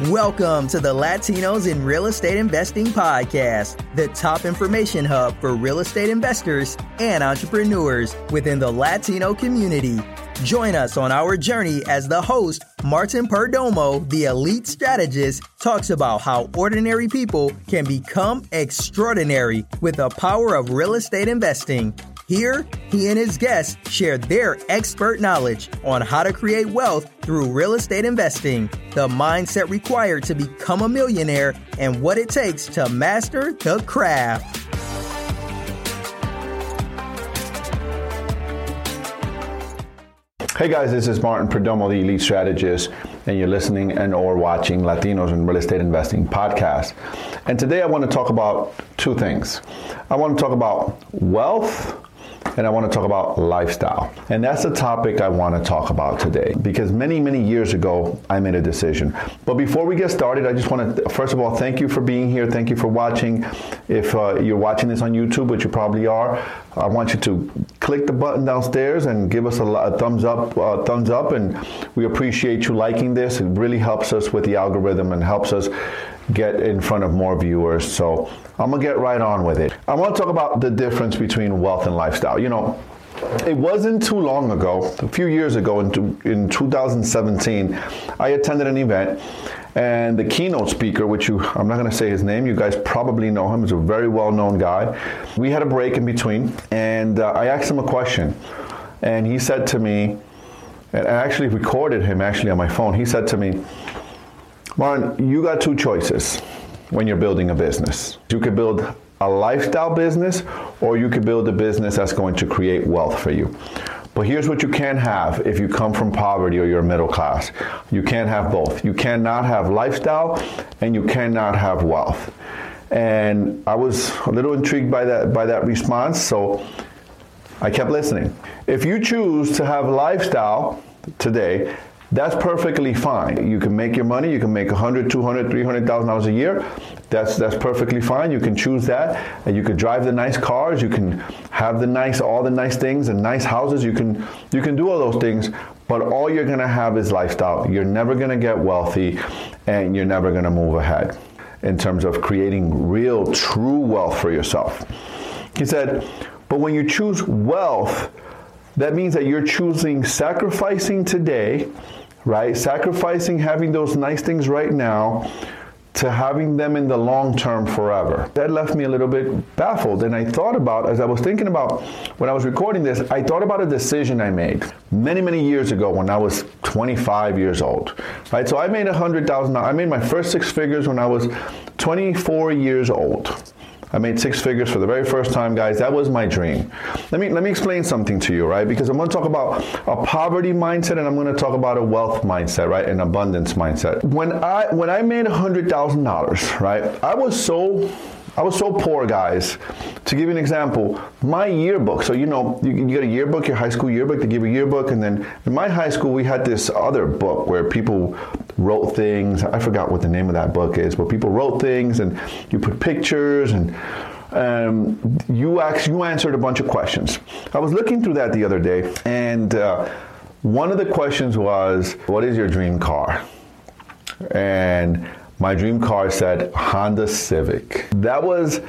Welcome to the Latinos in Real Estate Investing Podcast, the top information hub for real estate investors and entrepreneurs within the Latino community. Join us on our journey as the host, Martin Perdomo, the elite strategist, talks about how ordinary people can become extraordinary with the power of real estate investing. Here, he and his guests share their expert knowledge on how to create wealth through real estate investing, the mindset required to become a millionaire, and what it takes to master the craft. Hey guys, this is Martin Perdomo, the Elite Strategist, and you're listening and or watching Latinos in Real Estate Investing podcast. And today I want to talk about two things. I want to talk about wealth and I want to talk about lifestyle. And that's the topic I want to talk about today because many, many years ago, I made a decision. But before we get started, I just want to, first of all, thank you for being here. Thank you for watching. If uh, you're watching this on YouTube, which you probably are, I want you to click the button downstairs and give us a, a thumbs up, uh, thumbs up, and we appreciate you liking this. It really helps us with the algorithm and helps us get in front of more viewers. So I'm gonna get right on with it. I want to talk about the difference between wealth and lifestyle. You know, it wasn't too long ago, a few years ago, in, in 2017, I attended an event, and the keynote speaker, which you, I'm not going to say his name, you guys probably know him, he's a very well known guy. We had a break in between, and uh, I asked him a question, and he said to me, and I actually recorded him actually on my phone. He said to me, Martin, you got two choices when you're building a business. You could build a lifestyle business or you could build a business that's going to create wealth for you. But here's what you can't have if you come from poverty or you're middle class. You can't have both. You cannot have lifestyle and you cannot have wealth. And I was a little intrigued by that by that response, so I kept listening. If you choose to have lifestyle today, that's perfectly fine. You can make your money. You can make 100, 200, 300,000 dollars a year. That's that's perfectly fine. You can choose that, and you can drive the nice cars. You can have the nice, all the nice things and nice houses. You can you can do all those things. But all you're gonna have is lifestyle. You're never gonna get wealthy, and you're never gonna move ahead in terms of creating real, true wealth for yourself. He said, but when you choose wealth, that means that you're choosing sacrificing today right? Sacrificing having those nice things right now to having them in the long term forever. That left me a little bit baffled. And I thought about, as I was thinking about when I was recording this, I thought about a decision I made many, many years ago when I was 25 years old, right? So I made $100,000. I made my first six figures when I was 24 years old. I made six figures for the very first time, guys. That was my dream. Let me let me explain something to you, right? Because I'm going to talk about a poverty mindset and I'm going to talk about a wealth mindset, right? An abundance mindset. When I when I made hundred thousand dollars, right? I was so I was so poor, guys. To give you an example, my yearbook. So you know, you, you, get a yearbook, your high school yearbook. They give you a yearbook, and then in my high school we had this other book where people wrote things. I forgot what the name of that book is, but people wrote things, and you put pictures and. Um, you asked, you answered a bunch of questions. I was looking through that the other day, and uh, one of the questions was, "What is your dream car?" And my dream car said Honda Civic. That was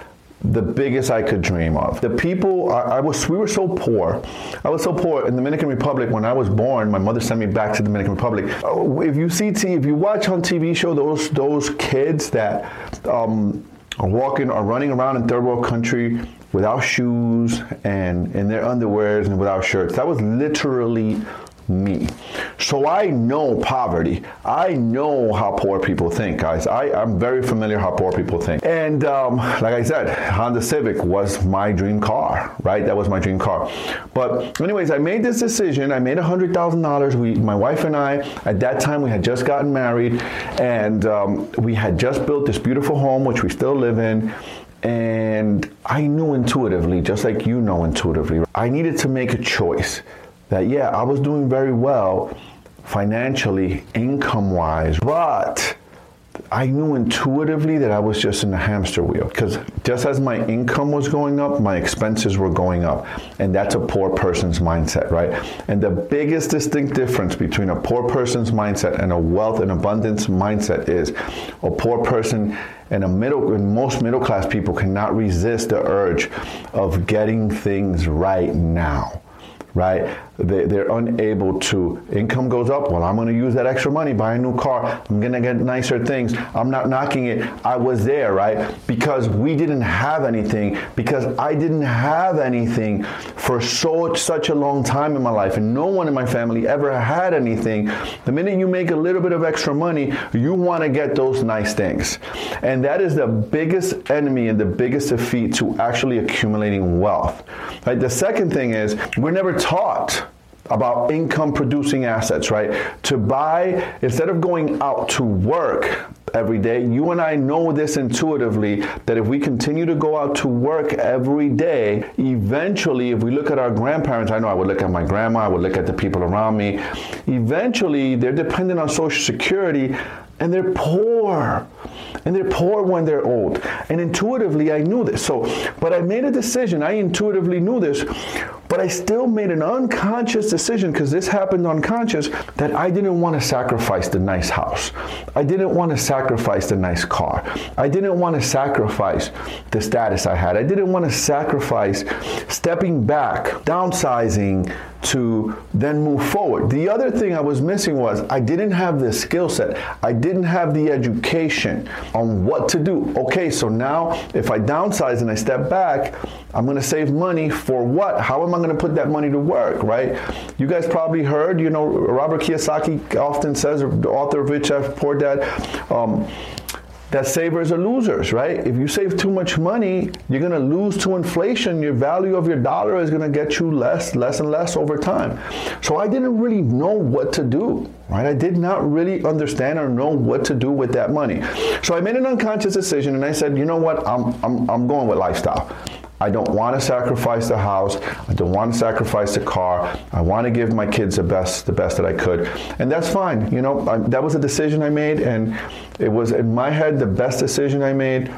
the biggest I could dream of. The people, I, I, was, we were so poor. I was so poor in the Dominican Republic. When I was born, my mother sent me back to the Dominican Republic. Oh, if you see, if you watch on TV show those those kids that um, are walking or running around in third world country without shoes and in their underwears and without shirts, that was literally me. So I know poverty. I know how poor people think, guys. I, I'm very familiar how poor people think. And um, like I said, Honda Civic was my dream car, right? That was my dream car. But anyways, I made this decision. I made $100,000. We, my wife and I, at that time, we had just gotten married and um, we had just built this beautiful home, which we still live in. And I knew intuitively, just like you know intuitively, I needed to make a choice that, yeah, I was doing very well financially, income wise, but I knew intuitively that I was just in a hamster wheel because just as my income was going up, my expenses were going up. And that's a poor person's mindset, right? And the biggest distinct difference between a poor person's mindset and a wealth and abundance mindset is a poor person and a middle and most middle class people cannot resist the urge of getting things right now right? They, they're unable to. Income goes up. Well, I'm going to use that extra money, buy a new car. I'm going to get nicer things. I'm not knocking it. I was there, right? Because we didn't have anything, because I didn't have anything for so such a long time in my life, and no one in my family ever had anything. The minute you make a little bit of extra money, you want to get those nice things. And that is the biggest enemy and the biggest defeat to actually accumulating wealth. Right? The second thing is we're never taught about income producing assets, right? To buy, instead of going out to work every day, you and I know this intuitively that if we continue to go out to work every day, eventually, if we look at our grandparents, I know I would look at my grandma, I would look at the people around me, eventually they're dependent on Social Security and they're poor. And they're poor when they're old. And intuitively, I knew this. So, but I made a decision. I intuitively knew this, but I still made an unconscious decision because this happened unconscious that I didn't want to sacrifice the nice house. I didn't want to sacrifice the nice car. I didn't want to sacrifice the status I had. I didn't want to sacrifice stepping back, downsizing, to then move forward. The other thing I was missing was I didn't have the skill set. I didn't have the education on what to do. Okay, so now if I downsize and I step back, I'm going to save money for what? How am I going to put that money to work, right? You guys probably heard, you know, Robert Kiyosaki often says, the author of Rich Dad Poor Dad, um, that savers are losers, right? If you save too much money, you're going to lose to inflation. Your value of your dollar is going to get you less, less and less over time. So I didn't really know what to do, right? I did not really understand or know what to do with that money. So I made an unconscious decision and I said, you know what? I'm, I'm, I'm going with lifestyle. I don't want to sacrifice the house. I don't want to sacrifice the car. I want to give my kids the best, the best that I could, and that's fine. You know, I, that was a decision I made, and it was in my head the best decision I made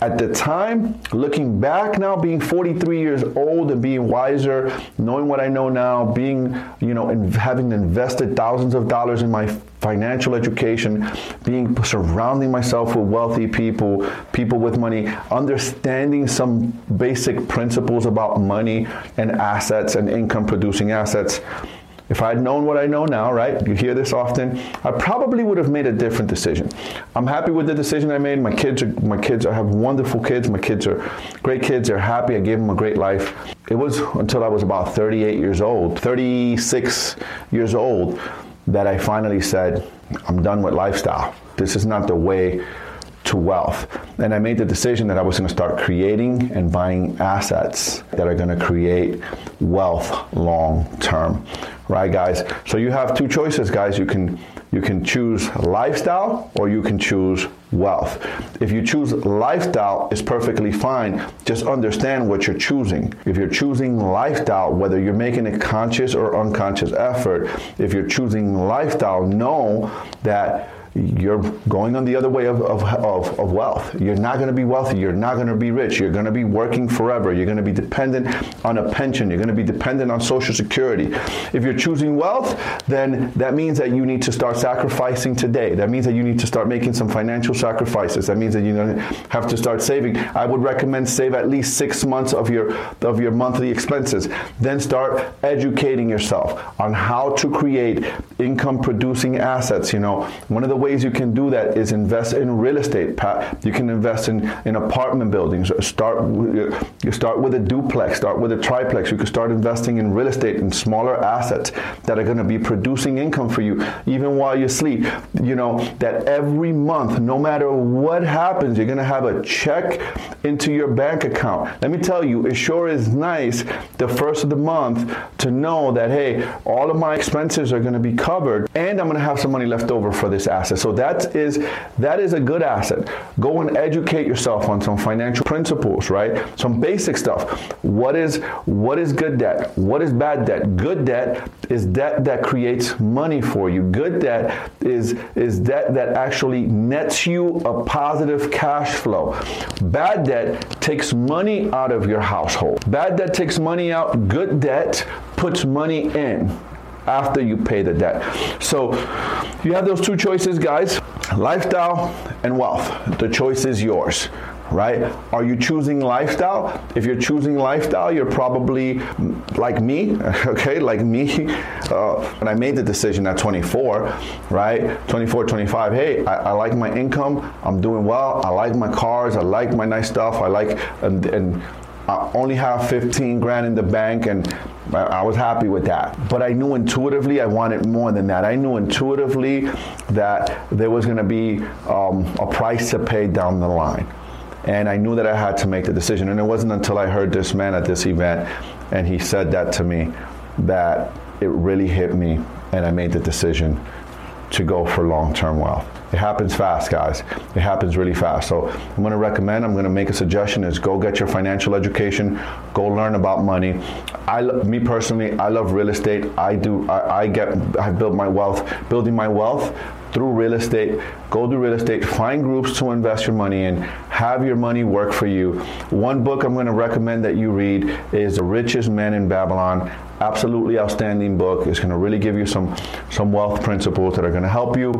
at the time, looking back now, being 43 years old and being wiser, knowing what I know now, being, you know, in, having invested thousands of dollars in my financial education, being surrounding myself with wealthy people, people with money, understanding some basic principles about money and assets and income producing assets if I had known what I know now, right? You hear this often. I probably would have made a different decision. I'm happy with the decision I made. My kids are my kids. I have wonderful kids. My kids are great kids. They're happy. I gave them a great life. It was until I was about 38 years old, 36 years old, that I finally said, I'm done with lifestyle. This is not the way to wealth. And I made the decision that I was going to start creating and buying assets that are going to create wealth long term right guys? So you have two choices guys. You can you can choose lifestyle or you can choose wealth. If you choose lifestyle it's perfectly fine. Just understand what you're choosing. If you're choosing lifestyle whether you're making a conscious or unconscious effort if you're choosing lifestyle know that you're going on the other way of, of, of, of wealth. You're not going to be wealthy. You're not going to be rich. You're going to be working forever. You're going to be dependent on a pension. You're going to be dependent on Social Security. If you're choosing wealth, then that means that you need to start sacrificing today. That means that you need to start making some financial sacrifices. That means that you have to start saving. I would recommend save at least six months of your of your monthly expenses. Then start educating yourself on how to create income producing assets. You know, one of the ways you can do that is invest in real estate. You can invest in, in apartment buildings. Start you start with a duplex. Start with a triplex. You can start investing in real estate in smaller assets that are going to be producing income for you even while you sleep. You know that every month, no matter what happens, you're going to have a check into your bank account. Let me tell you, it sure is nice the first of the month to know that hey, all of my expenses are going to be covered, and I'm going to have some money left over for this asset asset. So that is that is a good asset. Go and educate yourself on some financial principles, right? Some basic stuff. What is what is good debt? What is bad debt? Good debt is debt that creates money for you. Good debt is is debt that actually nets you a positive cash flow. Bad debt takes money out of your household. Bad debt takes money out. Good debt puts money in after you pay the debt. So you have those two choices, guys lifestyle and wealth. The choice is yours right? Are you choosing lifestyle? If you're choosing lifestyle, you're probably like me, okay, like me. Uh, when I made the decision at 24, right? 24, 25, hey, I, I, like my income, I'm doing well, I like my cars, I like my nice stuff, I like, and, and I only have 15 grand in the bank and I was happy with that. But I knew intuitively I wanted more than that. I knew intuitively that there was going to be um, a price to pay down the line. And I knew that I had to make the decision. And it wasn't until I heard this man at this event and he said that to me that it really hit me and I made the decision to go for long term wealth. It happens fast, guys. It happens really fast. So I'm going to recommend, I'm going to make a suggestion is go get your financial education, go learn about money. I, me personally, I love real estate. I do, I, I get, I build my wealth, building my wealth through real estate. Go to real estate, find groups to invest your money in, have your money work for you. One book I'm going to recommend that you read is The Richest Man in Babylon absolutely outstanding book. It's going to really give you some some wealth principles that are going to help you.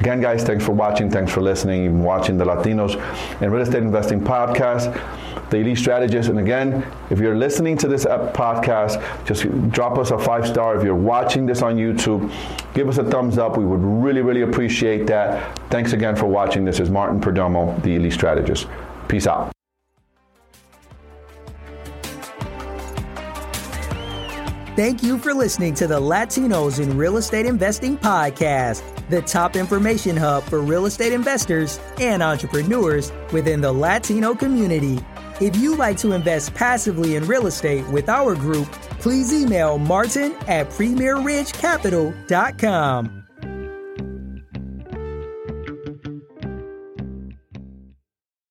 Again, guys, thanks for watching. Thanks for listening. You've been watching the Latinos and Real Estate Investing podcast, the Elite Strategist. And again, if you're listening to this podcast, just drop us a five star. If you're watching this on YouTube, give us a thumbs up. We would really, really appreciate that. Thanks again for watching. This is Martin Perdomo, the Elite Strategist. Peace out. Thank you for listening to the Latinos in Real Estate Investing podcast, the top information hub for real estate investors and entrepreneurs within the Latino community. If you'd like to invest passively in real estate with our group, please email martin at premierridgecapital.com.